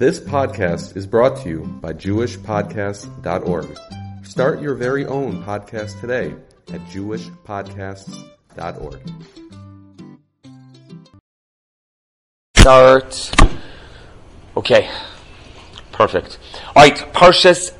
This podcast is brought to you by JewishPodcasts.org. Start your very own podcast today at JewishPodcasts.org. Start. Okay. Perfect. Alright, Parshas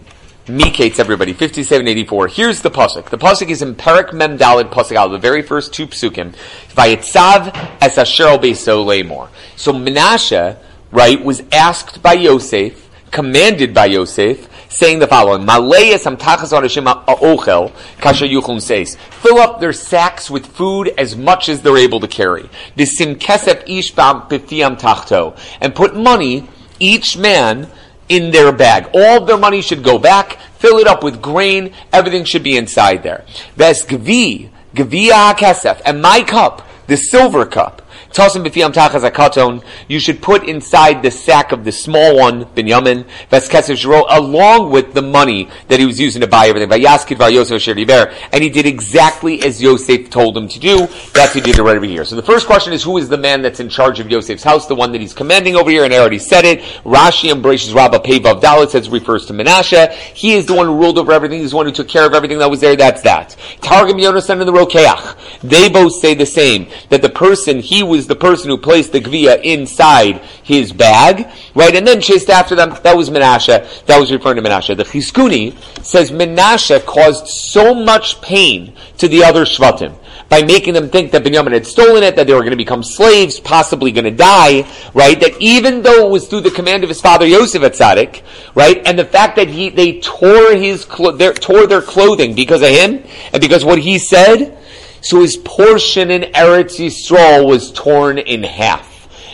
Miketz, everybody, 5784. Here's the pasuk. The pasuk is in Perak Mem Dalid pasuk al, the very first two psukim. Vayetzav es asher al beiso lemor. So Menashe, right, was asked by Yosef, commanded by Yosef, saying the following: Maleyes amtachas ochel kasher yuchum says. Fill up their sacks with food as much as they're able to carry. Disim kesef ish b'fiam tachto, and put money each man in their bag. All their money should go back. Fill it up with grain. Everything should be inside there. Ves gvi, gviya kesef, and my cup, the silver cup. Tosim tachas akaton. You should put inside the sack of the small one, Binyamin, ves kesef shiro, along with the money that he was using to buy everything. Vayaskid var Yosef asher. And he did exactly as Yosef told him to do. That's what he did right over here. So the first question is, who is the man that's in charge of Yosef's house? The one that he's commanding over here, and I already said it. Rashi embraces Rabbah Pevav Dalit says refers to Menashe. He is the one who ruled over everything. He's the one who took care of everything that was there. That's that. Targum Yonasan and the Rokeach. They both say the same. That the person, he was the person who placed the Gvia inside his bag, right? And then chased after them. That was Menashe. That was referring to Menashe. The Chizkuni says Menashe caused so much pain to the other Shvatim by making them think that Binyamin had stolen it, that they were going to become slaves, possibly going to die, right? That even though it was through the command of his father Yosef at Tzaddik, right? And the fact that he, they tore his, clo- their, tore their clothing because of him, and because what he said, so his portion in Eretz Yisrael was torn in half.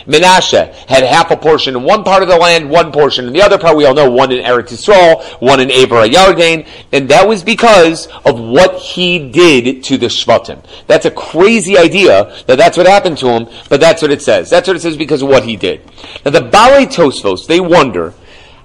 Menashe had half a portion in one part of the land, one portion in the other part. We all know one in Eretz Yisrael, one in Aver Yarden, and that was because of what he did to the Shvatim. That's a crazy idea that that's what happened to him, but that's what it says. That's what it says because of what he did. Now the Balei Tosfos, they wonder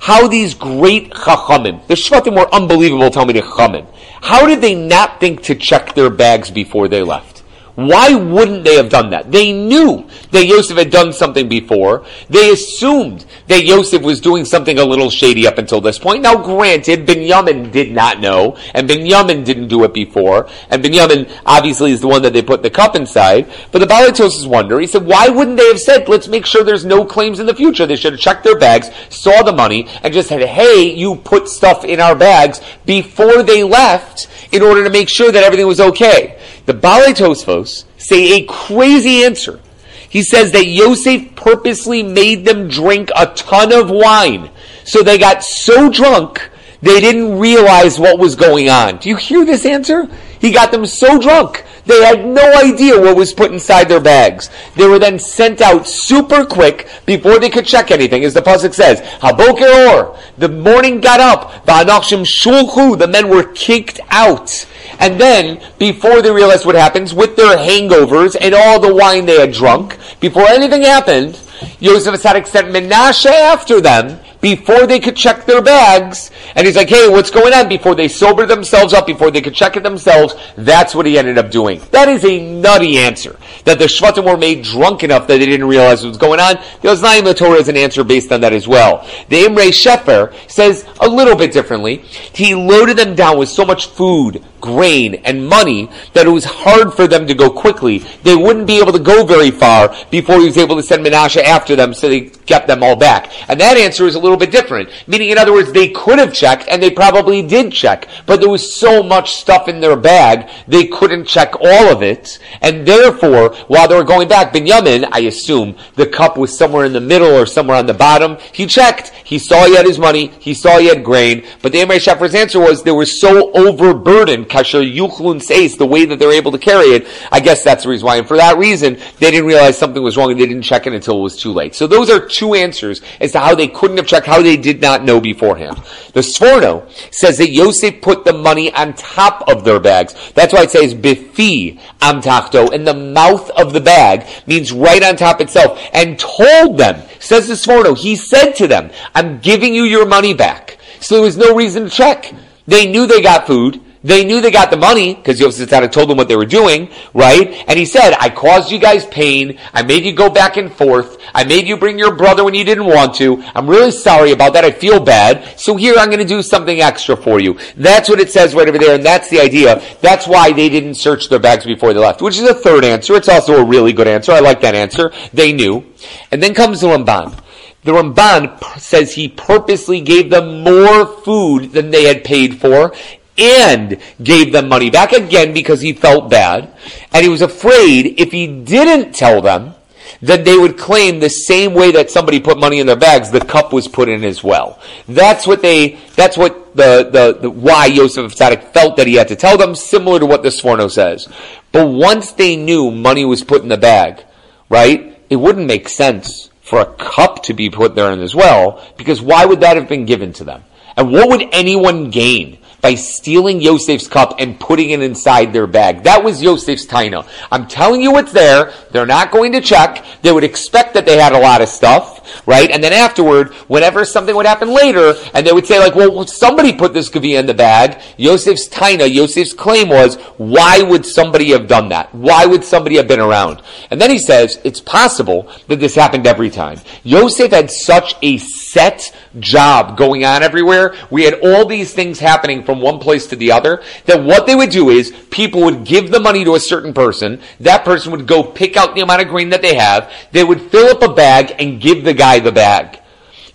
how these great Chachamim, the Shvatim were unbelievable Tell Talmidei Chachamim, how did they not think to check their bags before they left? Why wouldn't they have done that? They knew that Yosef had done something before. They assumed that Yosef was doing something a little shady up until this point. Now, granted, Binyamin did not know, and Binyamin didn't do it before, and Binyamin obviously is the one that they put the cup inside. But the Balatos wonder. He said, why wouldn't they have said, let's make sure there's no claims in the future? They should have checked their bags, saw the money, and just said, hey, you put stuff in our bags before they left in order to make sure that everything was okay. The Balei Tosfos say a crazy answer. He says that Yosef purposely made them drink a ton of wine. So they got so drunk, they didn't realize what was going on. Do you hear this answer? He got them so drunk, they had no idea what was put inside their bags. They were then sent out super quick before they could check anything, as the pasuk says. Haboker or the morning got up. Va'anachshim shulchu. The men were kicked out. And then, before they realized what happens, with their hangovers and all the wine they had drunk, before anything happened, Yosef Atzadik sent Menashe after them before they could check their bags. And he's like, hey, what's going on? Before they sobered themselves up, before they could check it themselves, that's what he ended up doing. That is a nutty answer. That the Shvatim were made drunk enough that they didn't realize what was going on. The Oznaim the Torah is an answer based on that as well. The Imre Shefer says a little bit differently. He loaded them down with so much food, grain, and money that it was hard for them to go quickly. They wouldn't be able to go very far before he was able to send Menashe after them, so they kept them all back. And that answer is a little bit different. Meaning, in other words, they could have checked, and they probably did check, but there was so much stuff in their bag, they couldn't check all of it, and therefore, while they were going back, Binyamin, I assume, the cup was somewhere in the middle or somewhere on the bottom, he checked, he saw he had his money, he saw he had grain, but the Imre Shefer's answer was they were so overburdened, kasher yuchlun says, the way that they're able to carry it, I guess that's the reason why, and for that reason, they didn't realize something was wrong and they didn't check it until it was too late. So those are two answers as to how they couldn't have checked, how they did not know beforehand. The Sforno says that Yosef put the money on top of their bags. That's why it says bifi amtachto, in the mouth of the bag, means right on top itself, and told them, says the Sforno, he said to them, I'm giving you your money back. So there was no reason to check. They knew they got food. They knew they got the money because Yosef had told them what they were doing, right? And he said, I caused you guys pain. I made you go back and forth. I made you bring your brother when you didn't want to. I'm really sorry about that. I feel bad. So here I'm going to do something extra for you. That's what it says right over there. And that's the idea. That's why they didn't search their bags before they left, which is a third answer. It's also a really good answer. I like that answer. They knew. And then comes the Ramban. The Ramban says he purposely gave them more food than they had paid for and gave them money back again because he felt bad. And he was afraid if he didn't tell them, then they would claim the same way that somebody put money in their bags, the cup was put in as well. That's what they, that's what the, the, the why Yosef Tzadik felt that he had to tell them, similar to what the Sforno says. But once they knew money was put in the bag, right, it wouldn't make sense for a cup to be put there in as well, because why would that have been given to them? And what would anyone gain by stealing Yosef's cup and putting it inside their bag. That was Yosef's taina. I'm telling you what's there. They're not going to check. They would expect that they had a lot of stuff, right? And then afterward, whenever something would happen later, and they would say like, well, somebody put this kavia in the bag. Yosef's taina, Yosef's claim was, why would somebody have done that? Why would somebody have been around? And then he says, it's possible that this happened every time. Yosef had such a set job going on everywhere. We had all these things happening from one place to the other. That what they would do is people would give the money to a certain person. That person would go pick out the amount of grain that they have. They would fill up a bag and give the guy the bag.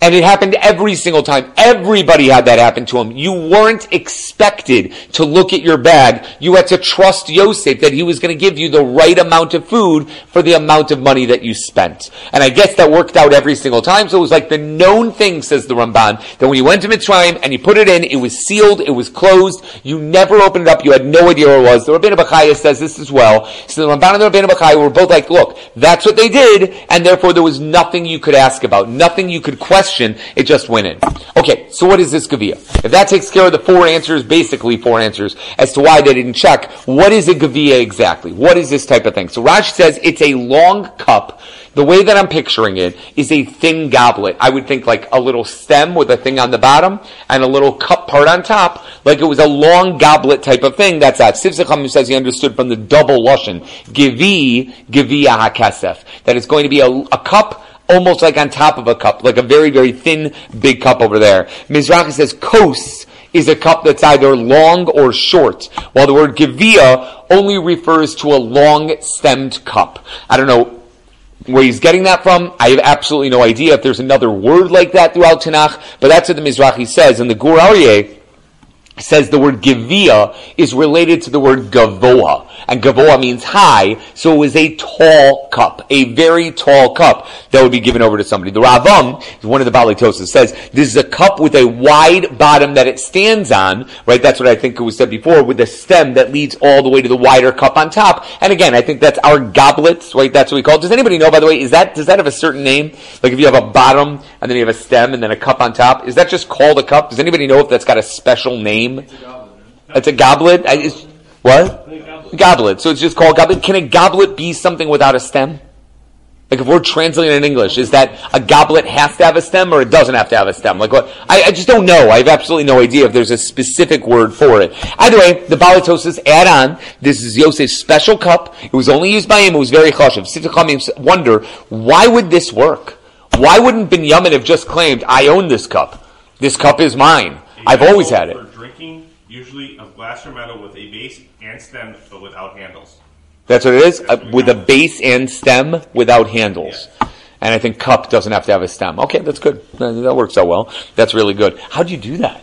And it happened every single time. Everybody had that happen to him. You weren't expected to look at your bag. You had to trust Yosef that he was going to give you the right amount of food for the amount of money that you spent. And I guess that worked out every single time. So it was like the known thing, says the Ramban, that when you went to Mitzrayim and you put it in, it was sealed, it was closed, you never opened it up, you had no idea where it was. The Rabbeinu Bachaya says this as well. So the Ramban and the Rabbeinu Bachaya were both like, look, that's what they did, and therefore there was nothing you could ask about, nothing you could question question, it just went in. Okay, so what is this Gavia? If that takes care of the four answers, basically four answers, as to why they didn't check, what is a Gavia exactly? What is this type of thing? So Rashi says it's a long cup. The way that I'm picturing it is a thin goblet. I would think like a little stem with a thing on the bottom and a little cup part on top, like it was a long goblet type of thing. That's that. Sifsei Chachamim says he understood from the double Lashon, Givi, Gavia HaKesef, that it's going to be a, a cup almost like on top of a cup, like a very, very thin, big cup over there. Mizrahi says kos is a cup that's either long or short, while the word gevia only refers to a long stemmed cup. I don't know where he's getting that from. I have absolutely no idea if there's another word like that throughout Tanakh, but that's what the Mizrahi says. And the Gur Aryeh says the word gevia is related to the word gavoa and Gavoa means high, so it was a tall cup, a very tall cup that would be given over to somebody. The Ravam, one of the Balei Tosfos, says this is a cup with a wide bottom that it stands on, right? That's what I think it was said before, with a stem that leads all the way to the wider cup on top. And again, I think that's our goblets, right? That's what we call it. Does anybody know, by the way, is that, does that have a certain name? Like if you have a bottom, and then you have a stem, and then a cup on top, is that just called a cup? Does anybody know if that's got a special name? It's a goblet. It's a goblet? I, what? Goblet. So it's just called goblet. Can a goblet be something without a stem? Like if we're translating in English, is that a goblet has to have a stem or it doesn't have to have a stem? Like what? I, I just don't know. I have absolutely no idea if there's a specific word for it. Either way, the Balei Tosfos add on, this is Yosef's special cup. It was only used by him. It was very chashiv. Sifsei Chachamim wonder, why would this work? Why wouldn't Binyamin have just claimed, I own this cup? This cup is mine. I've always had it. For drinking, usually of glass or metal with a base and stem, but without handles. That's what it is? Uh, with a base and stem without handles. And I think cup doesn't have to have a stem. Okay, that's good. That works out well. That's really good. How do you do that?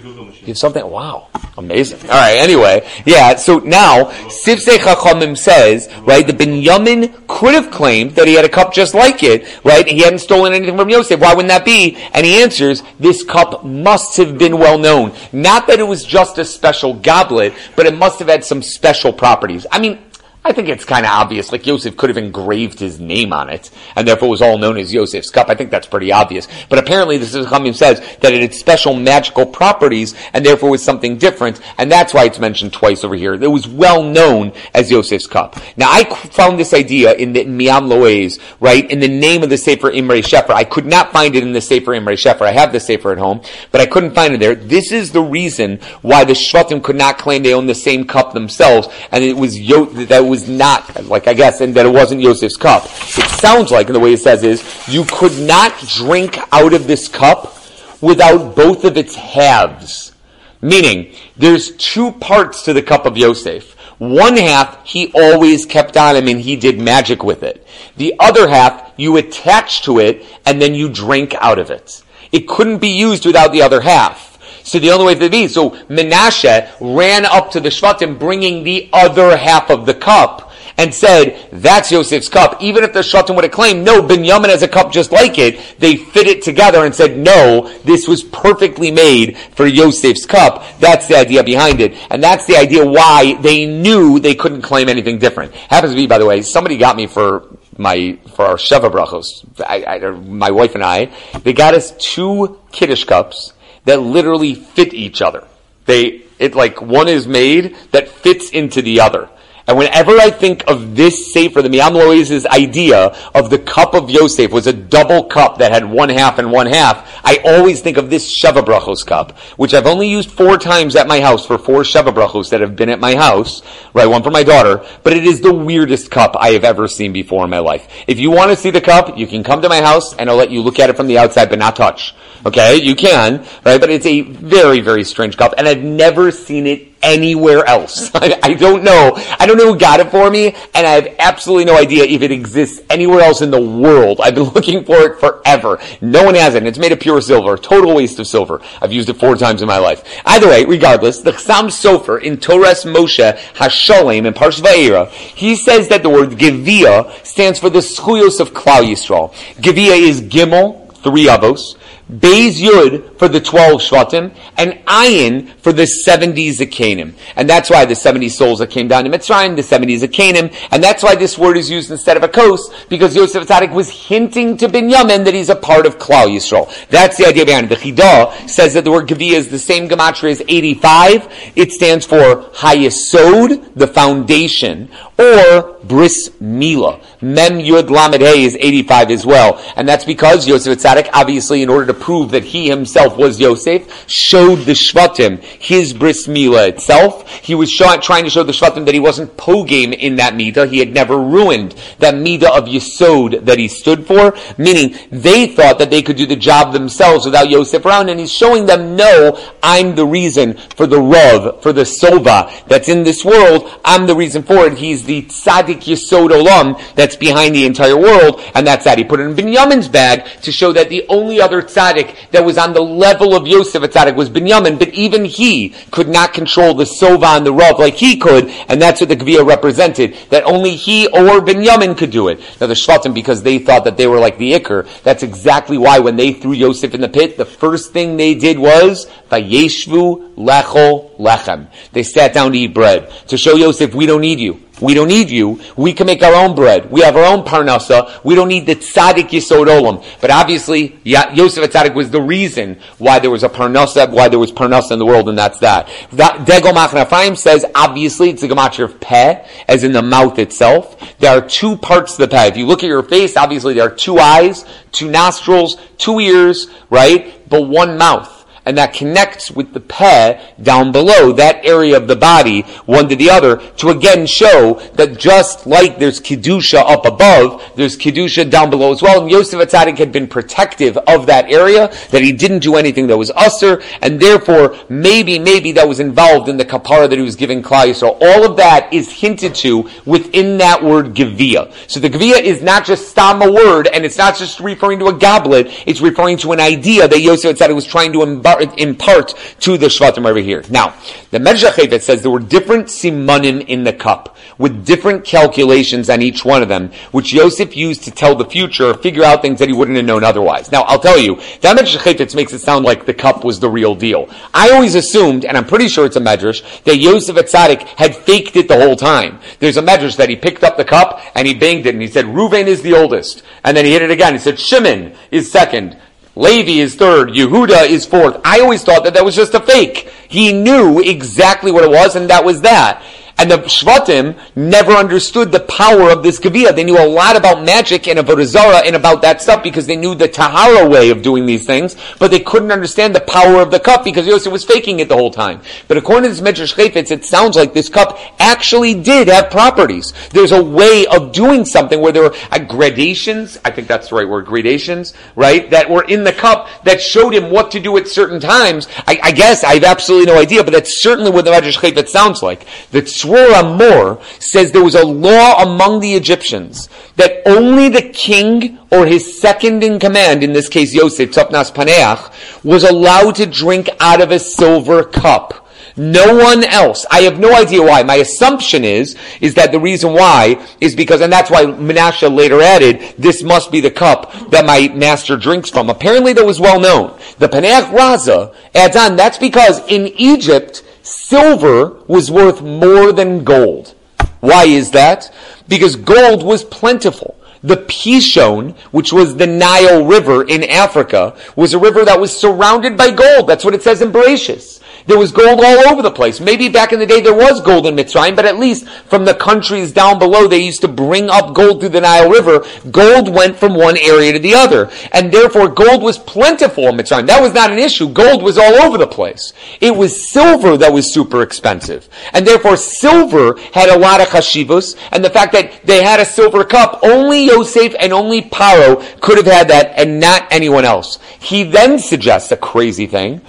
Google machine. Give something. Wow, amazing. All right. Anyway, yeah. So now Sifsei Chachamim says, right, the Binyamin could have claimed that he had a cup just like it, right? He hadn't stolen anything from Yosef. Why wouldn't that be? And he answers, this cup must have been well known. Not that it was just a special goblet, but it must have had some special properties. I mean, I think it's kind of obvious. Like Yosef could have engraved his name on it, and therefore was all known as Yosef's cup. I think that's pretty obvious. But apparently, Sifsei Chachamim says that it had special magical properties, and therefore was something different, and that's why it's mentioned twice over here. It was well known as Yosef's cup. Now, I found this idea in the Miam Loez, right, in the name of the Sefer Imre Shefer. I could not find it in the Sefer Imre Shefer. I have the Sefer at home, but I couldn't find it there. This is the reason why the Shvatim could not claim they own the same cup themselves, and it was Yo- that was not, like I guess, and that it wasn't Yosef's cup. It sounds like, and the way it says is, you could not drink out of this cup without both of its halves. Meaning, there's two parts to the cup of Yosef. One half, he always kept on him and he did magic with it. The other half, you attach to it and then you drink out of it. It couldn't be used without the other half. So the only way to be, so Menashe ran up to the Shvatim bringing the other half of the cup and said, that's Yosef's cup. Even if the Shvatim would have claimed, no, Binyamin has a cup just like it, they fit it together and said, no, this was perfectly made for Yosef's cup. That's the idea behind it. And that's the idea why they knew they couldn't claim anything different. Happens to be, by the way, somebody got me for my, for our Sheva Brachos, I, I, my wife and I, they got us two Kiddush cups, that literally fit each other. They, it like one is made that fits into the other. And whenever I think of this Sefer, the Miam Loez's idea of the cup of Yosef was a double cup that had one half and one half, I always think of this Sheva Brachos cup, which I've only used four times at my house for four Sheva Brachos that have been at my house, right? One for my daughter, but it is the weirdest cup I have ever seen before in my life. If you want to see the cup, you can come to my house and I'll let you look at it from the outside, but not touch. Okay? You can, right? But it's a very, very strange cup, and I've never seen it anywhere else. I, I, don't know. I don't know who got it for me, and I have absolutely no idea if it exists anywhere else in the world. I've been looking for it forever. No one has it, and it's made of pure silver. Total waste of silver. I've used it four times in my life. Either way, regardless, the Chassam Sofer in Toras Moshe Hasholem in Parsh Va'era, he says that the word Gevia stands for the Schuyos of Klal Yisrael. Gevia is Gimel, three avos. Beis Yud for the 12 Shvatim, and Ayin for the 70 Zakanim. And that's why the 70 souls that came down to Mitzrayim, the 70 Zakanim, and that's why this word is used instead of a kos, because Yosef Atzadik was hinting to Binyamin that he's a part of Klal Yisrael. That's the idea behind it. The Chidah says that the word Gavia is the same gematria as 85. It stands for Hayesod, the foundation, or Bris Mila. Mem Yud Lamed Hey is 85 as well. And that's because Yosef Atzadik, obviously, in order to prove that he himself was Yosef, showed the Shvatim his Bris Mila itself. He was trying to show the Shvatim that he wasn't pogame in that Midah. He had never ruined that Midah of Yesod that he stood for. Meaning, they thought that they could do the job themselves without Yosef around. And he's showing them, no, I'm the reason for the Rav, for the Sova that's in this world. I'm the reason for it. He's the Tzaddik Yesod Olam that's behind the entire world. And that's that. He put it in Binyamin's bag to show that the only other tzaddik that was on the level of Yosef tzaddik was Binyamin, but even he could not control the Sova and the Rav like he could, and that's what the Gvia represented, that only he or Binyamin could do it. Now the Shvatim, because they thought that they were like the Iker, that's exactly why when they threw Yosef in the pit, the first thing they did was, Vayeshvu lechol lechem. They sat down to eat bread. To show Yosef, we don't need you. We don't need you. We can make our own bread. We have our own parnasa. We don't need the tzaddik yisod olam. But obviously, Yosef tzaddik was the reason why there was a parnasa, why there was parnasa in the world, and that's that. Degel Machaneh Ephraim says, obviously, it's a gematria of peh, as in the mouth itself. There are two parts of the peh. If you look at your face, obviously there are two eyes, two nostrils, two ears, right? But one mouth and that connects with the peh down below, that area of the body, one to the other, to again show that just like there's Kedusha up above, there's Kedusha down below as well. And Yosef Atzadik had been protective of that area, that he didn't do anything that was usher, and therefore, maybe, maybe that was involved in the kapara that he was giving Klai. So all of that is hinted to within that word Gevia. So the Gevia is not just stam a word, and it's not just referring to a goblet, it's referring to an idea that Yosef Atzadik was trying to embody part, in part to the Shvatim over here. Now, the Medrash says there were different simanim in the cup with different calculations on each one of them, which Yosef used to tell the future, figure out things that he wouldn't have known otherwise. Now, I'll tell you, that Medrash makes it sound like the cup was the real deal. I always assumed, and I'm pretty sure it's a Medrash, that Yosef Atzadik had faked it the whole time. There's a Medrash that he picked up the cup and he banged it and he said, Ruvain is the oldest. And then he hit it again. He said, Shimon is second. Levi is third. Yehuda is fourth. I always thought that that was just a fake. He knew exactly what it was and that was that. And the Shvatim never understood the power of this Gavia. They knew a lot about magic and about and about that stuff because they knew the Tahara way of doing these things, but they couldn't understand the power of the cup because Yosef was faking it the whole time. But according to this Medrash Chayfetz, it sounds like this cup actually did have properties. There's a way of doing something where there were uh, gradations, I think that's the right word, gradations, right, that were in the cup that showed him what to do at certain times. I, I guess, I have absolutely no idea, but that's certainly what the Medrash Chayfetz sounds like. That's Tzror HaMor says there was a law among the Egyptians that only the king or his second in command, in this case Yosef, Tzopnas Paneach, was allowed to drink out of a silver cup. No one else. I have no idea why. My assumption is, is that the reason why is because, and that's why Menashe later added, this must be the cup that my master drinks from. Apparently that was well known. The Paneach Raza adds on, that's because in Egypt, silver was worth more than gold. Why is that? Because gold was plentiful. The Pishon, which was the Nile River in Africa, was a river that was surrounded by gold. That's what it says in Bereshis. There was gold all over the place. Maybe back in the day there was gold in Mitzrayim, but at least from the countries down below, they used to bring up gold through the Nile River. Gold went from one area to the other. And therefore gold was plentiful in Mitzrayim. That was not an issue. Gold was all over the place. It was silver that was super expensive. And therefore silver had a lot of chashivos, and the fact that they had a silver cup, only Yosef and only Paro could have had that, and not anyone else. He then suggests a crazy thing,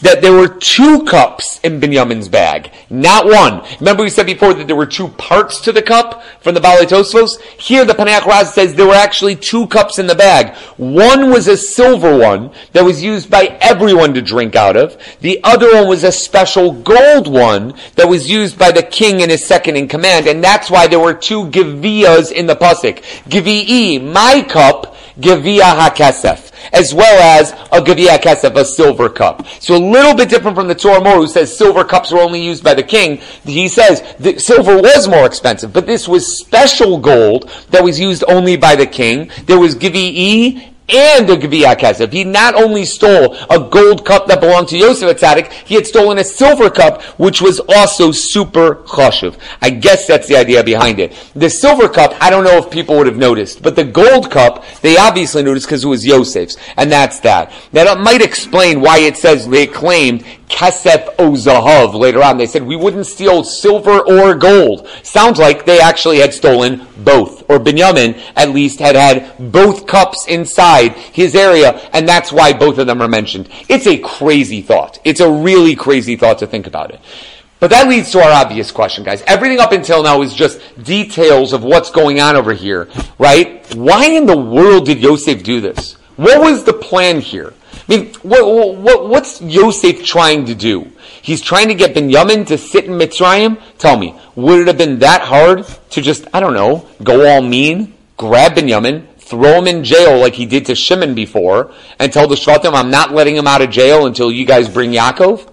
that there were two cups in Binyamin's bag, not one. Remember we said before that there were two parts to the cup from the Baalei Tosfos? Here the Paneach Raz says there were actually two cups in the bag. One was a silver one that was used by everyone to drink out of. The other one was a special gold one that was used by the king and his second in command, and that's why there were two Geviyas in the Pasik. Gevi'i, my cup, Geviya HaKesef as well as a Gavia Kesef, a silver cup. So a little bit different from the Tzror HaMor, who says silver cups were only used by the king. He says that silver was more expensive, but this was special gold that was used only by the king. There was Gvi'i and a Gviya Kesef. He not only stole a gold cup that belonged to Yosef Atzadik, he had stolen a silver cup, which was also super chashuv. I guess that's the idea behind it. The silver cup, I don't know if people would have noticed, but the gold cup, they obviously noticed because it was Yosef's, and that's that. Now that might explain why it says they claimed Kesef o Zahav later on. They said we wouldn't steal silver or gold. Sounds like they actually had stolen both. Or Binyamin at least had had both cups inside his area, and that's why both of them are mentioned. It's a crazy thought. It's a really crazy thought to think about it. But that leads to our obvious question, guys. Everything up until now is just details of what's going on over here, right? Why in the world did Yosef do this? What was the plan here? I mean, what, what, what's Yosef trying to do? He's trying to get Binyamin to sit in Mitzrayim? Tell me, would it have been that hard to just, I don't know, go all mean, grab Binyamin, throw him in jail like he did to Shimon before, and tell the Shvatim, I'm not letting him out of jail until you guys bring Yaakov?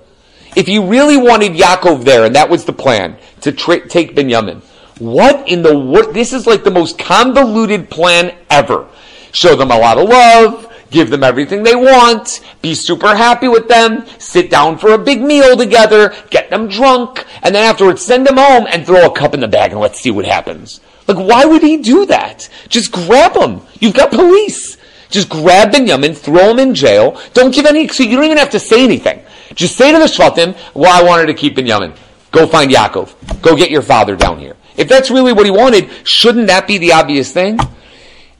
If you really wanted Yaakov there, and that was the plan, to tra- take Binyamin, what in the world? This is like the most convoluted plan ever. Show them a lot of love, give them everything they want, be super happy with them, sit down for a big meal together, get them drunk, and then afterwards send them home and throw a cup in the bag and let's see what happens. Like, why would he do that? Just grab them. You've got police. Just grab Binyamin, throw him in jail. Don't give any, so you don't even have to say anything. Just say to the Shvatim, well, I wanted to keep Binyamin. Go find Yaakov. Go get your father down here. If that's really what he wanted, shouldn't that be the obvious thing?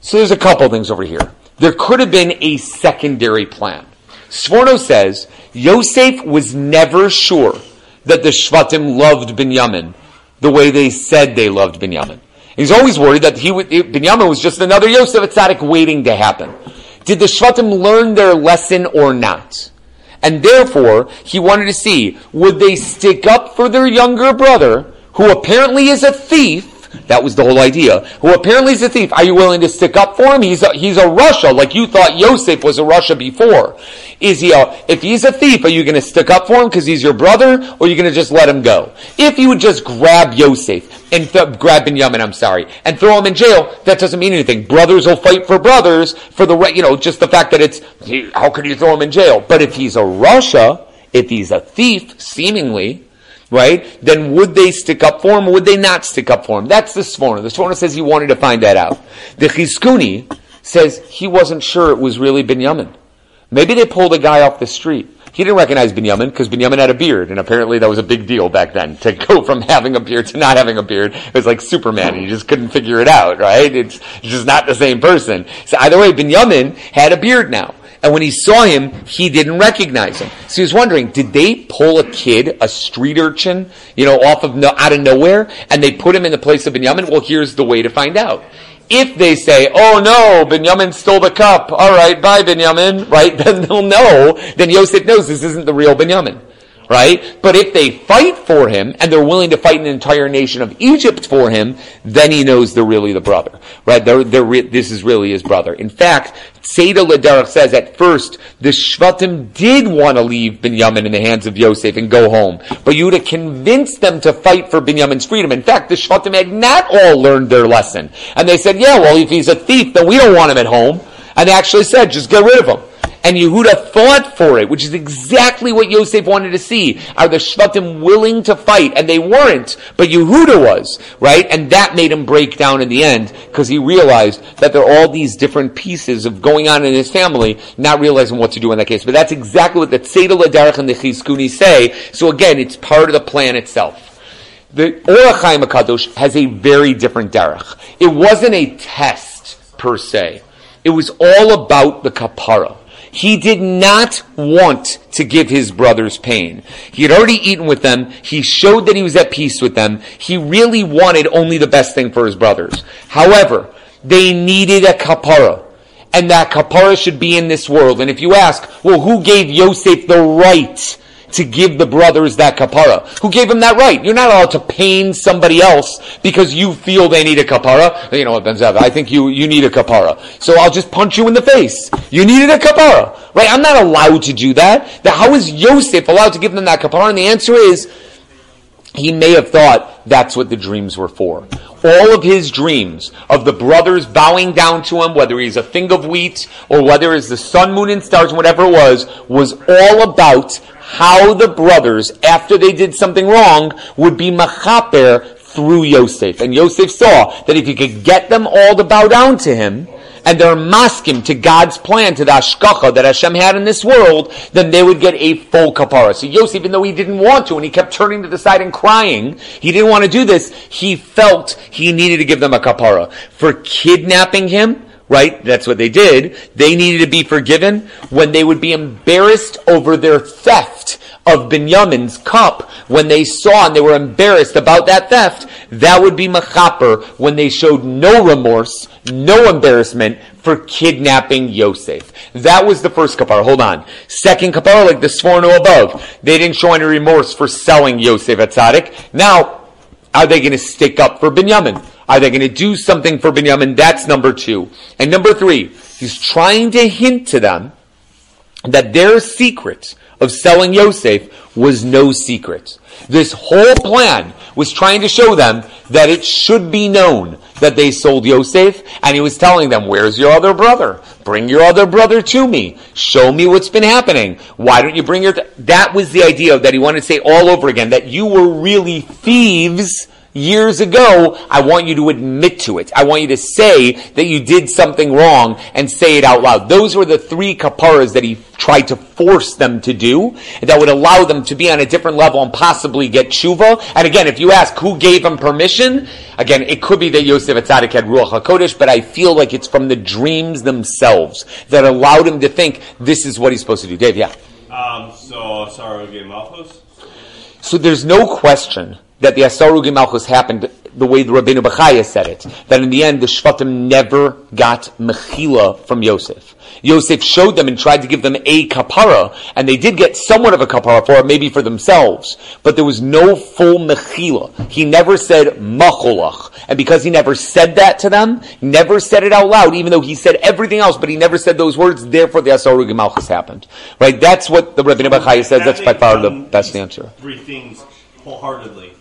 So there's a couple things over here there could have been a secondary plan. Sforno says Yosef was never sure that the Shvatim loved Binyamin the way they said they loved Binyamin. He's always worried that he would, Binyamin was just another Yosef Atzadik waiting to happen. Did the Shvatim learn their lesson or not? And therefore, he wanted to see, would they stick up for their younger brother, who apparently is a thief, that was the whole idea. Who apparently is a thief. Are you willing to stick up for him? He's a, he's a Russia, like you thought Yosef was a Russia before. Is he a, if he's a thief, are you going to stick up for him because he's your brother, or are you going to just let him go? If you would just grab Yosef and th- grab Benjamin, I'm sorry, and throw him in jail, that doesn't mean anything. Brothers will fight for brothers for the you know, just the fact that it's, how can you throw him in jail? But if he's a Russia, if he's a thief, seemingly, right? Then would they stick up for him or would they not stick up for him? That's the Sforno. The Sforno says he wanted to find that out. The Chizkuni says he wasn't sure it was really Binyamin. Maybe they pulled a guy off the street. He didn't recognize Binyamin because Binyamin had a beard, and apparently that was a big deal back then. To go from having a beard to not having a beard it was like Superman. You just couldn't figure it out, right? It's just not the same person. So either way, Binyamin had a beard now. And when he saw him, he didn't recognize him. So he was wondering, did they pull a kid, a street urchin, you know, off of no, out of nowhere, and they put him in the place of Binyamin? Well, here's the way to find out. If they say, oh no, Binyamin stole the cup, alright, bye Binyamin, right, then they'll know, then Yosef knows this isn't the real Binyamin right? But if they fight for him and they're willing to fight an entire nation of Egypt for him, then he knows they're really the brother, right? They're, they're re- this is really his brother. In fact, Tzeida LaDerech says at first the Shvatim did want to leave Binyamin in the hands of Yosef and go home, but Yehuda convinced them to fight for Binyamin's freedom. In fact, the Shvatim had not all learned their lesson, and they said, "Yeah, well, if he's a thief, then we don't want him at home." And they actually said, "Just get rid of him." And Yehuda fought for it, which is exactly what Yosef wanted to see. Are the Shvatim willing to fight? And they weren't, but Yehuda was, right? And that made him break down in the end, because he realized that there are all these different pieces of going on in his family, not realizing what to do in that case. But that's exactly what the Tzeida LaDerech and the Chizkuni say. So again, it's part of the plan itself. The Ohr HaChaim has a very different derech. It wasn't a test, per se. It was all about the kapara. He did not want to give his brothers pain. He had already eaten with them. He showed that he was at peace with them. He really wanted only the best thing for his brothers. However, they needed a kapara. And that kapara should be in this world. And if you ask, well, who gave Yosef the right to give the brothers that kapara. Who gave them that right? You're not allowed to pain somebody else because you feel they need a kapara. You know what, Benzav, I think you, you need a kapara. So I'll just punch you in the face. You needed a kapara. Right? I'm not allowed to do that. How is Yosef allowed to give them that kapara? And the answer is, he may have thought that's what the dreams were for. All of his dreams of the brothers bowing down to him, whether he's a thing of wheat or whether it's the sun, moon, and stars, whatever it was, was all about how the brothers, after they did something wrong, would be machaper through Yosef. And Yosef saw that if he could get them all to bow down to him, and they're maskim to God's plan, to the hashgacha that Hashem had in this world, then they would get a full kapara. So Yosef, even though he didn't want to, and he kept turning to the side and crying, he didn't want to do this, he felt he needed to give them a kapara. For kidnapping him, right? That's what they did. They needed to be forgiven when they would be embarrassed over their theft of Binyamin's cup, when they saw and they were embarrassed about that theft, that would be machaper when they showed no remorse, no embarrassment for kidnapping Yosef. That was the first kapara. Hold on. Second kapara, like the Sforno above, they didn't show any remorse for selling Yosef at Tzaddik. Now, are they going to stick up for Binyamin? Are they going to do something for Binyamin? That's number two. And number three, he's trying to hint to them that their secret of selling Yosef was no secret. This whole plan was trying to show them that it should be known that they sold Yosef, and he was telling them, where's your other brother? Bring your other brother to me. Show me what's been happening. Why don't you bring your... Th-? That was the idea that he wanted to say all over again, that you were really thieves years ago, I want you to admit to it. I want you to say that you did something wrong and say it out loud. Those were the three kaparas that he tried to force them to do that would allow them to be on a different level and possibly get tshuva. And again, if you ask who gave him permission, again, it could be that Yosef Atzadik had Ruach HaKodesh, but I feel like it's from the dreams themselves that allowed him to think this is what he's supposed to do. Dave, yeah. Um, so, gave Malchus? So there's no question that the Asarugim Malchus happened the way the Rabbeinu Bachaya said it, that in the end the Shvatim never got Mechila from Yosef. Yosef showed them and tried to give them a kapara, and they did get somewhat of a kapara for it, maybe for themselves, but there was no full mechila. He never said macholach, and because he never said that to them, never said it out loud, even though he said everything else, but he never said those words. Therefore, the Asarug Malchus happened. Right? That's what the Rabbeinu Bachaya says. That's by far the best answer. Three things wholeheartedly.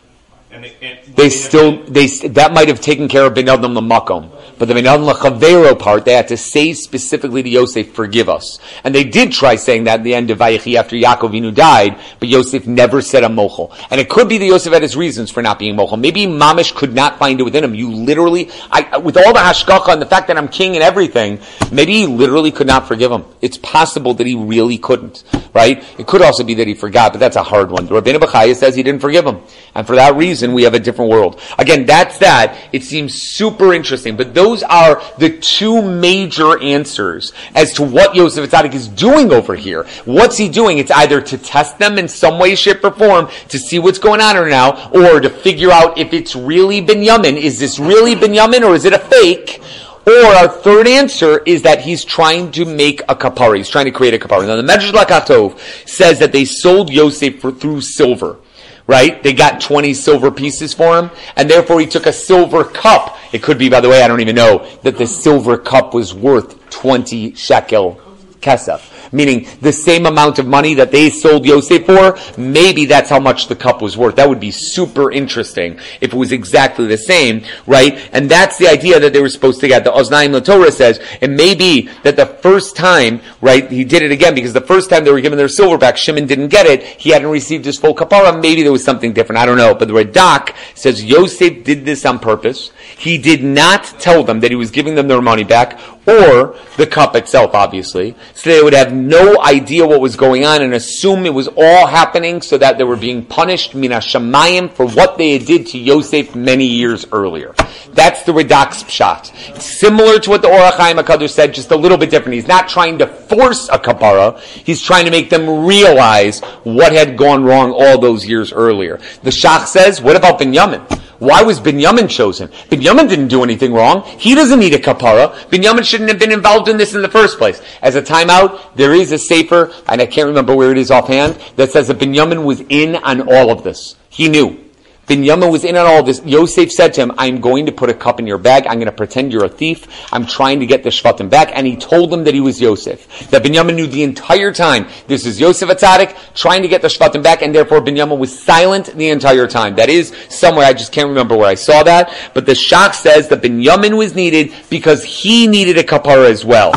And, they, and They still, they that might have taken care of Ben Adam Lamakom, but the Ben Adam Lachavero part, they had to say specifically to Yosef, "Forgive us." And they did try saying that in the end of Vayechi after Yaakovinu died, but Yosef never said a mochel. And it could be that Yosef had his reasons for not being mochel. Maybe Mamish could not find it within him. You literally, I, with all the hashgacha and the fact that I'm king and everything, maybe he literally could not forgive him. It's possible that he really couldn't, right? It could also be that he forgot, but that's a hard one. The Rabbeinu Bachaya says he didn't forgive him, and for that reason, we have a different world. Again, that's that. It seems super interesting, but those are the two major answers as to what Yosef Atzadik is doing over here. What's he doing? It's either to test them in some way, shape, or form to see what's going on right now, or to figure out if it's really Binyamin. Is this really Binyamin, or is it a fake? Or our third answer is that he's trying to make a kapara. He's trying to create a kapara. Now the Medrash Lekach Tov says that they sold Yosef for, through silver right? They got 20 silver pieces for him, and therefore he took a silver cup. It could be, by the way, I don't even know, that the silver cup was worth 20 shekel kesef. Meaning the same amount of money that they sold Yosef for, maybe that's how much the cup was worth. That would be super interesting if it was exactly the same, right? And that's the idea that they were supposed to get. The Oznaim Torah says it may be that the first time, right, he did it again because the first time they were given their silver back, Shimon didn't get it. He hadn't received his full kapara. Maybe there was something different. I don't know. But the Radak says Yosef did this on purpose. He did not tell them that he was giving them their money back or the cup itself, obviously. So they would have no idea what was going on and assume it was all happening so that they were being punished, mina shamayim, for what they did to Yosef many years earlier. That's the pshat. It's similar to what the Ohr HaChaim HaKadosh said, just a little bit different. He's not trying to force a kapara. He's trying to make them realize what had gone wrong all those years earlier. The Shach says, what about Binyamin? Why was Binyamin chosen? Binyamin didn't do anything wrong. He doesn't need a kapara. Binyamin shouldn't have been involved in this in the first place. As a timeout, there is a sefer, and I can't remember where it is offhand, that says that Binyamin was in on all of this. He knew. Binyamin was in on all this. Yosef said to him, I'm going to put a cup in your bag. I'm going to pretend you're a thief. I'm trying to get the Shvatim back. And he told them that he was Yosef. That Binyamin knew the entire time, this is Yosef Atzadik trying to get the Shvatim back. And therefore Binyamin was silent the entire time. That is somewhere, I just can't remember where I saw that. But the Shach says that Binyamin was needed because he needed a kapara as well.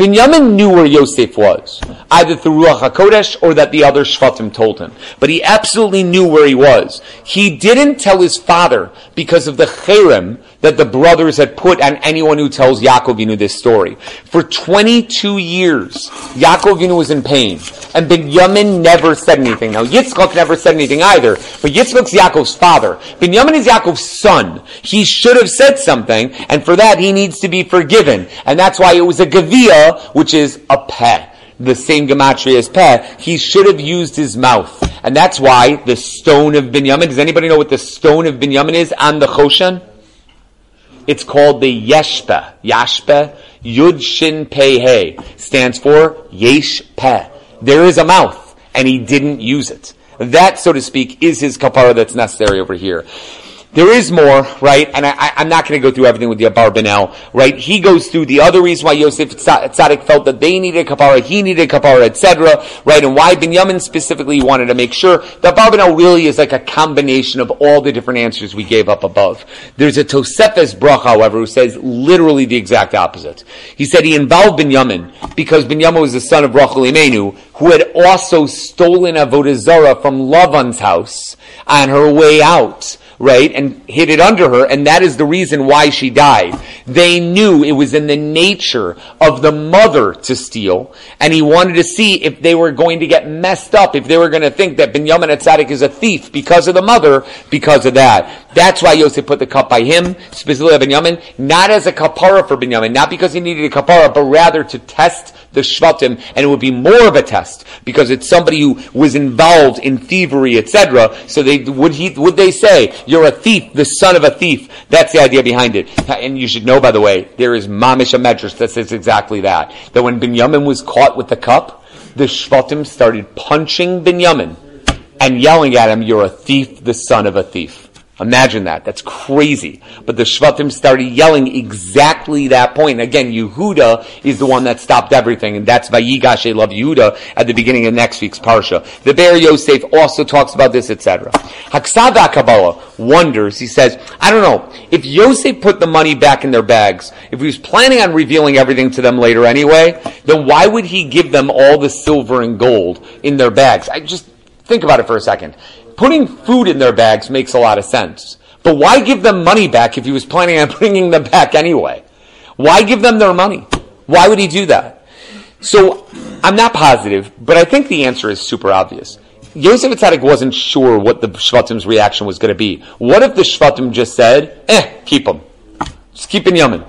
Binyamin knew where Yosef was, either through Ruach HaKodesh or that the other Shvatim told him. But he absolutely knew where he was. He didn't tell his father because of the cherem that the brothers had put on anyone who tells Yaakovinu this story. For 22 years, Yaakovinu was in pain, and Binyamin never said anything. Now, Yitzchak never said anything either, but Yitzchak's Yaakov's father. Binyamin is Yaakov's son. He should have said something, and for that he needs to be forgiven. And that's why it was a Gavia, which is a pet the same gematria as peh, he should have used his mouth. And that's why the stone of Binyamin, does anybody know what the stone of Binyamin is on the Choshen? It's called the Yeshpe. Yashpe, Yud Shin Pei He, stands for Yesh Peh. There is a mouth, and he didn't use it. That, so to speak, is his kapara that's necessary over here. There is more, right? And I, am not going to go through everything with the Abarbanel, right? He goes through the other reason why Yosef Tzaddik felt that they needed kapara, he needed kapara, etc., right? And why Binyamin specifically wanted to make sure. The Abarbanel really is like a combination of all the different answers we gave up above. There's a Tosefes Bracha, however, who says literally the exact opposite. He said he involved Binyamin because Binyamin was the son of Rachel Imenu, who had also stolen Avodah Zarah from Lavan's house on her way out right, and hid it under her, and that is the reason why she died. They knew it was in the nature of the mother to steal, and he wanted to see if they were going to get messed up, if they were going to think that Binyamin Atzadik is a thief because of the mother, because of that. That's why Yosef put the cup by him, specifically Binyamin, not as a kapara for Binyamin, not because he needed a kapara, but rather to test the Shvatim, and it would be more of a test because it's somebody who was involved in thievery, etc. So they would he would they say You're a thief, the son of a thief. That's the idea behind it. And you should know, by the way, there is mamish a medrash that says exactly that. That when Binyamin was caught with the cup, the Shvatim started punching Binyamin and yelling at him, you're a thief, the son of a thief. Imagine that. That's crazy. But the Shvatim started yelling exactly that point. And again, Yehuda is the one that stopped everything, and that's Vayigash love Yehuda at the beginning of next week's Parsha. The Be'er Yosef also talks about this, etc. Haksava Kabbalah wonders, he says, I don't know, if Yosef put the money back in their bags, if he was planning on revealing everything to them later anyway, then why would he give them all the silver and gold in their bags? I just, think about it for a second putting food in their bags makes a lot of sense. But why give them money back if he was planning on bringing them back anyway? Why give them their money? Why would he do that? So I'm not positive, but I think the answer is super obvious. Yosef Atzadik wasn't sure what the Shvatim's reaction was going to be. What if the Shvatim just said, eh, keep him. Just keep him Yemen.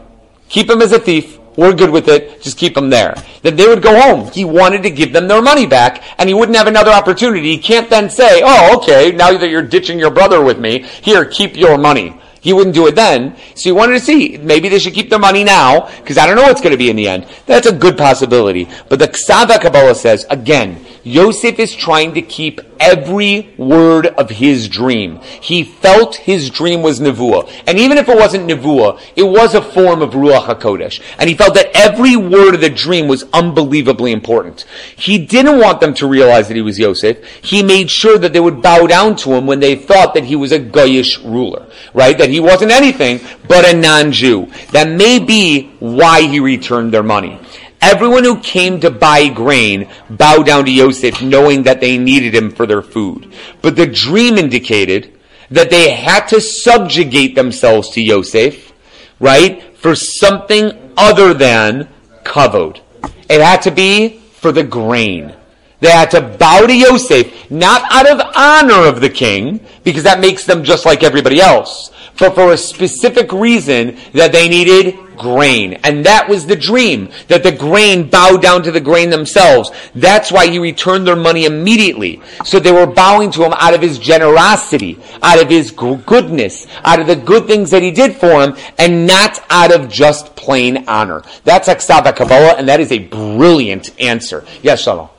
Keep him as a thief. We're good with it. Just keep them there. Then they would go home. He wanted to give them their money back, and he wouldn't have another opportunity. He can't then say, "Oh, okay, now that you're ditching your brother with me, here, keep your money." He wouldn't do it then. So he wanted to see, maybe they should keep their money now, because I don't know what's going to be in the end. That's a good possibility. But the Ksava Kabbalah says, again, Yosef is trying to keep every word of his dream. He felt his dream was Nevuah. And even if it wasn't Nevuah, it was a form of Ruach HaKodesh. And he felt that every word of the dream was unbelievably important. He didn't want them to realize that he was Yosef. He made sure that they would bow down to him when they thought that he was a Goyish ruler. Right? That he wasn't anything but a non-Jew. That may be why he returned their money. Everyone who came to buy grain bowed down to Yosef knowing that they needed him for their food. But the dream indicated that they had to subjugate themselves to Yosef, right, for something other than kavod. It had to be for the grain. They had to bow to Yosef, not out of honor of the king, because that makes them just like everybody else, but for a specific reason that they needed grain. And that was the dream, that the grain bowed down to the grain themselves. That's why he returned their money immediately. So they were bowing to him out of his generosity, out of his goodness, out of the good things that he did for them, and not out of just plain honor. That's Aksava Kabbalah, and that is a brilliant answer. Yes, Shalom.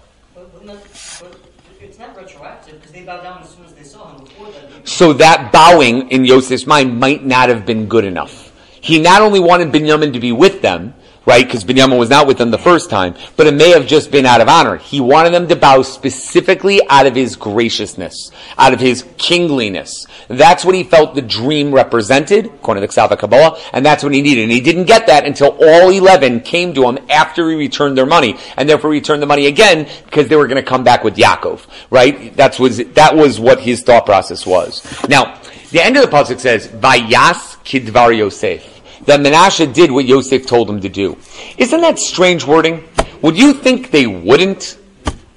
It's not retroactive because they bow down as soon as they saw him before that. So that bowing in Yosef's mind might not have been good enough. He not only wanted Binyamin to be with them, right? Because Binyamin was not with them the first time, but it may have just been out of honor. He wanted them to bow specifically out of his graciousness, out of his kingliness. That's what he felt the dream represented, according to the Ksava Kabbalah, and that's what he needed. And he didn't get that until all 11 came to him after he returned their money, and therefore he returned the money again because they were going to come back with Yaakov, right? That's was, that was what his thought process was. Now, the end of the pasuk says, "Vayas kidvar Yosef." That Menashe did what Yosef told him to do. Isn't that strange wording? Would you think they wouldn't?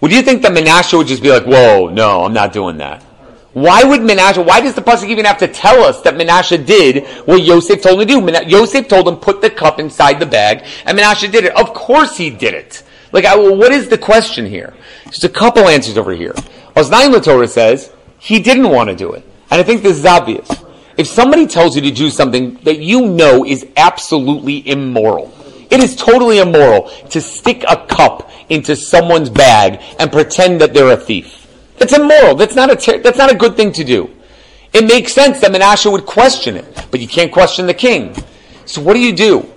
Would you think that Menashe would just be like, "Whoa, no, I'm not doing that"? Why would Menashe? Why does the pasuk even have to tell us that Menashe did what Yosef told him to do? Mena- Yosef told him put the cup inside the bag, and Menashe did it. Of course he did it. Like, I, well, what is the question here? Just a couple answers over here. Oznaim Torah says he didn't want to do it, and I think this is obvious. If somebody tells you to do something that you know is absolutely immoral, it is totally immoral to stick a cup into someone's bag and pretend that they're a thief. That's immoral. That's not a ter- that's not a good thing to do. It makes sense that Menashe would question it, but you can't question the king. So what do you do?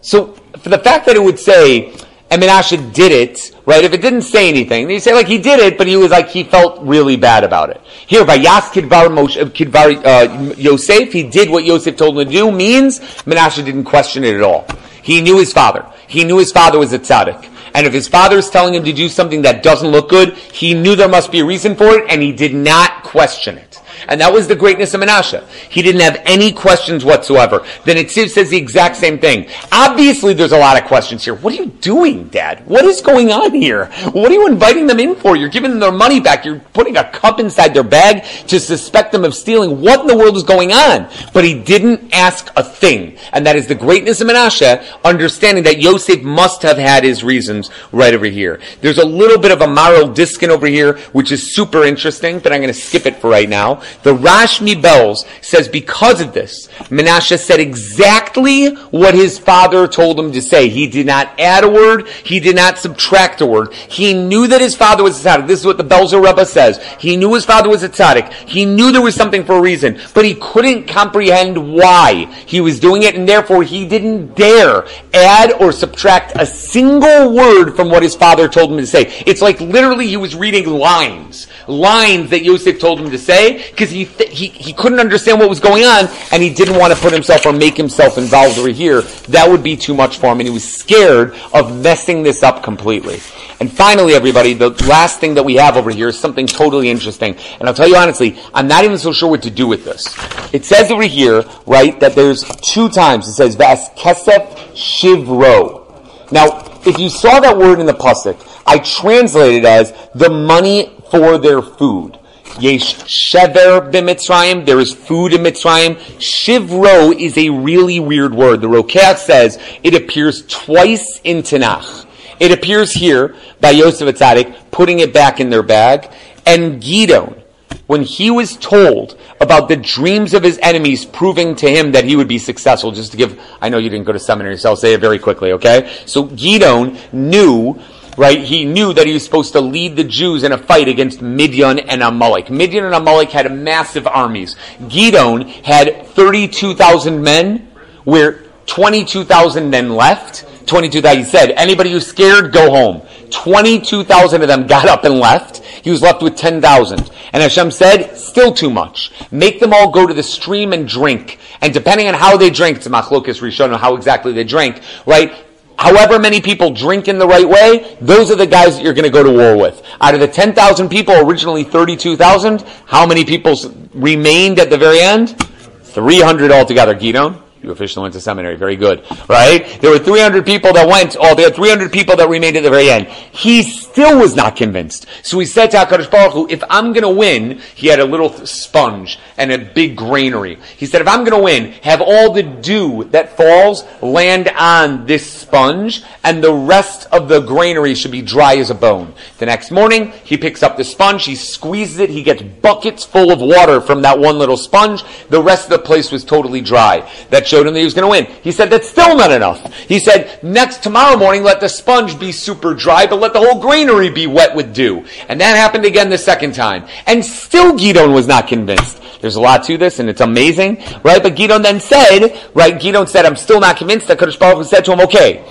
So for the fact that it would say, and Menashe did it, right? If it didn't say anything, you say like he did it, but he was like he felt really bad about it. Here by Yas Kidvar, Moshe, Kidvar uh, Yosef, he did what Yosef told him to do. Means Menashe didn't question it at all. He knew his father. He knew his father was a tzaddik. And if his father is telling him to do something that doesn't look good, he knew there must be a reason for it, and he did not question it. And that was the greatness of Menashe. He didn't have any questions whatsoever. Then Netziv says the exact same thing. Obviously, there's a lot of questions here. What are you doing, Dad? What is going on here? What are you inviting them in for? You're giving them their money back. You're putting a cup inside their bag to suspect them of stealing. What in the world is going on? But he didn't ask a thing. And that is the greatness of Menashe, understanding that Yosef must have had his reasons right over here. There's a little bit of a moral diskin over here, which is super interesting, but I'm going to skip it for right now. The Rashmi Bells says because of this, Menashe said exactly what his father told him to say. He did not add a word. He did not subtract a word. He knew that his father was a tzaddik. This is what the Belzer Rebbe says. He knew his father was a tzaddik. He knew there was something for a reason, but he couldn't comprehend why he was doing it, and therefore he didn't dare add or subtract a single word from what his father told him to say. It's like literally he was reading lines, lines that Yosef told him to say, because he, th- he, he couldn't understand what was going on, and he didn't want to put himself or make himself involved over here. That would be too much for him, and he was scared of messing this up completely. And finally, everybody, the last thing that we have over here is something totally interesting. And I'll tell you honestly, I'm not even so sure what to do with this. It says over here, right, that there's two times, it says, Vas kesef shivro. Now, if you saw that word in the pasuk, I translated it as the money for their food. Yesh shever b'Mitzrayim. There is food in Mitzrayim. Shivro is a really weird word. The Rokeach says it appears twice in Tanakh. It appears here by Yosef HaTzadik putting it back in their bag. And Gidon, when he was told about the dreams of his enemies proving to him that he would be successful, just to give, I know you didn't go to seminary, so I'll say it very quickly, okay? So Gidon knew right? He knew that he was supposed to lead the Jews in a fight against Midian and Amalek. Midian and Amalek had massive armies. Gidon had 32,000 men, where 22,000 men left. 22,000, he said, anybody who's scared, go home. 22,000 of them got up and left. He was left with 10,000. And Hashem said, still too much. Make them all go to the stream and drink. And depending on how they drink, it's Machlokis Rishon, how exactly they drank, right? However many people drink in the right way, those are the guys that you're going to go to war with. Out of the 10,000 people, originally 32,000, how many people remained at the very end? 300 altogether. Gidon, you officially went to seminary. Very good. Right? There were 300 people that went, oh, there were 300 people that remained at the very end. He still was not convinced. So he said to HaKadosh Baruch Hu, if I'm going to win, he had a little sponge and a big granary. He said, if I'm going to win, have all the dew that falls land on this sponge and the rest of the granary should be dry as a bone. The next morning, he picks up the sponge, he squeezes it, he gets buckets full of water from that one little sponge. The rest of the place was totally dry. That showed him that he was going to win. He said, that's still not enough. He said, next tomorrow morning, let the sponge be super dry, but let the whole granary be wet with dew. And that happened again the second time. And still Gidon was not convinced. There's a lot to this, and it's amazing, right? But Gidon then said, right, Gidon said, I'm still not convinced. That Kadosh Baruch said to him, okay,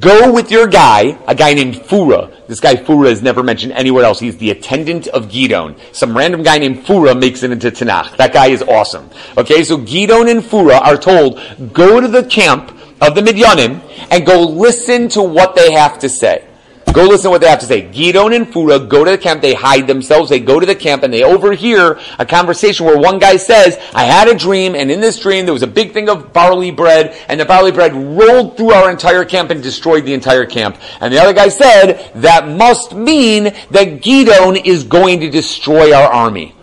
Go with your guy, a guy named Fura. This guy Fura is never mentioned anywhere else. He's the attendant of Gidon. Some random guy named Fura makes it into Tanakh. That guy is awesome. Okay, so Gidon and Fura are told, go to the camp of the Midyanim and go listen to what they have to say. Go listen to what they have to say. Gidon and Fura go to the camp, they hide themselves, they go to the camp and they overhear a conversation where one guy says, I had a dream and in this dream there was a big thing of barley bread and the barley bread rolled through our entire camp and destroyed the entire camp. And the other guy said, that must mean that Gidon is going to destroy our army.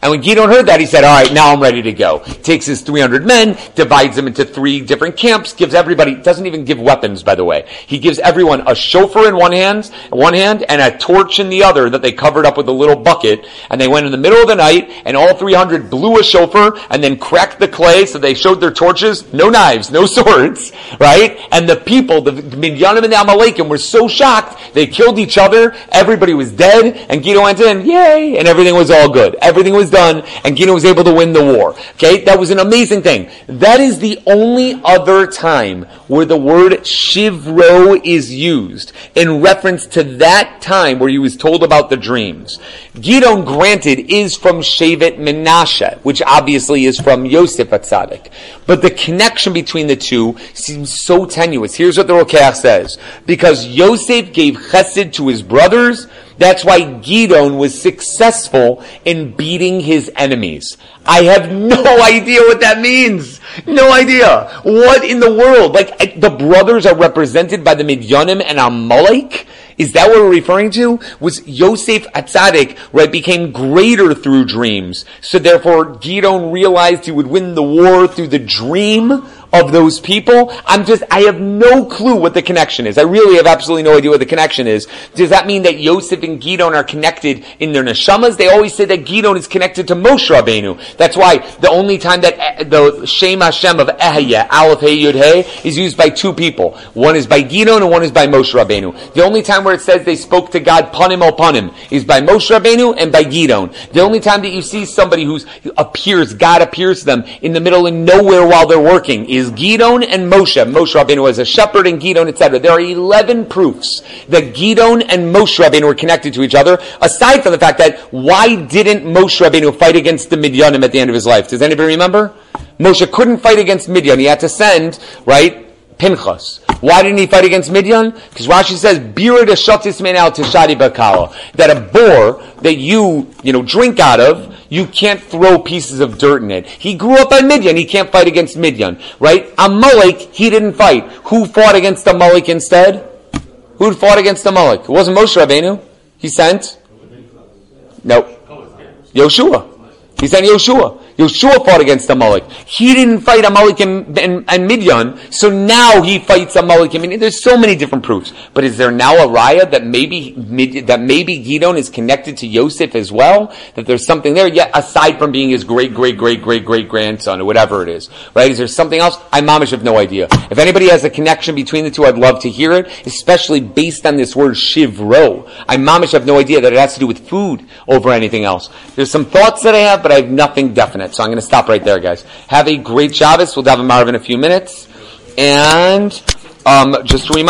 And when Gideon heard that, he said, all right, now I'm ready to go. Takes his 300 men, divides them into three different camps, gives everybody, doesn't even give weapons, by the way. He gives everyone a shofar in one hand, one hand, and a torch in the other that they covered up with a little bucket. And they went in the middle of the night, and all 300 blew a shofar, and then cracked the clay, so they showed their torches, no knives, no swords, right? And the people, the Midyanim and the Amalekim were so shocked, they killed each other, everybody was dead, and Gideon went in, yay, and everything was all good. Everything was done, and Gidon was able to win the war. Okay, that was an amazing thing. That is the only other time where the word shivro is used in reference to that time where he was told about the dreams. Gidon, granted, is from Shevet Menashe, which obviously is from Yosef HaTzadik. But the connection between the two seems so tenuous. Here's what the Rokeach says. Because Yosef gave chesed to his brothers, that's why Gidon was successful in beating his enemies. I have no idea what that means. No idea. What in the world? Like, the brothers are represented by the Midyanim and Amalek? Is that what we're referring to? Was Yosef HaTzadik, right, became greater through dreams. So therefore, Gidon realized he would win the war through the dream of those people. I'm just, I have no clue what the connection is. I really have absolutely no idea what the connection is. Does that mean that Yosef and Gidon are connected in their neshamas? They always say that Gidon is connected to Moshe Rabbeinu. That's why the only time that eh, the Shem Hashem of Ehya, Aleph Hey Yud Hey, is used by two people. One is by Gidon and one is by Moshe Rabbeinu. The only time where it says they spoke to God panim o panim is by Moshe Rabbeinu and by Gidon. The only time that you see somebody who appears, God appears to them in the middle and nowhere while they're working is Gidon and Moshe. Moshe Rabbeinu was a shepherd and Gidon, etc. There are 11 proofs that Gidon and Moshe Rabbeinu were connected to each other, aside from the fact that why didn't Moshe Rabbeinu fight against the Midyanim at the end of his life? Does anybody remember? Moshe couldn't fight against Midian. He had to send, right, Pinchas. Why didn't he fight against Midian? Because Rashi says, Bira de shotis al tishadi bakala. That a boar that you, you know, drink out of, you can't throw pieces of dirt in it. He grew up on Midian. He can't fight against Midian. Right? Amalek, he didn't fight. Who fought against Amalek instead? Who fought against Amalek? It wasn't Moshe Rabbeinu. He sent? No. Yoshua. He sent Yoshua. Yeshua fought against Amalek. He didn't fight Amalek and, Midian, so now he fights Amalek and. There's so many different proofs. But is there now a raya that maybe that maybe Gidon is connected to Yosef as well? That there's something there, yet aside from being his great great great great great grandson or whatever it is, right? Is there something else? I mamish have no idea. If anybody has a connection between the two, I'd love to hear it, especially based on this word shivro. I mamish have no idea that it has to do with food over anything else. There's some thoughts that I have, but I have nothing definite. So I'm going to stop right there, guys. Have a great Shabbos. We'll have a Maariv in a few minutes. And um, just to remind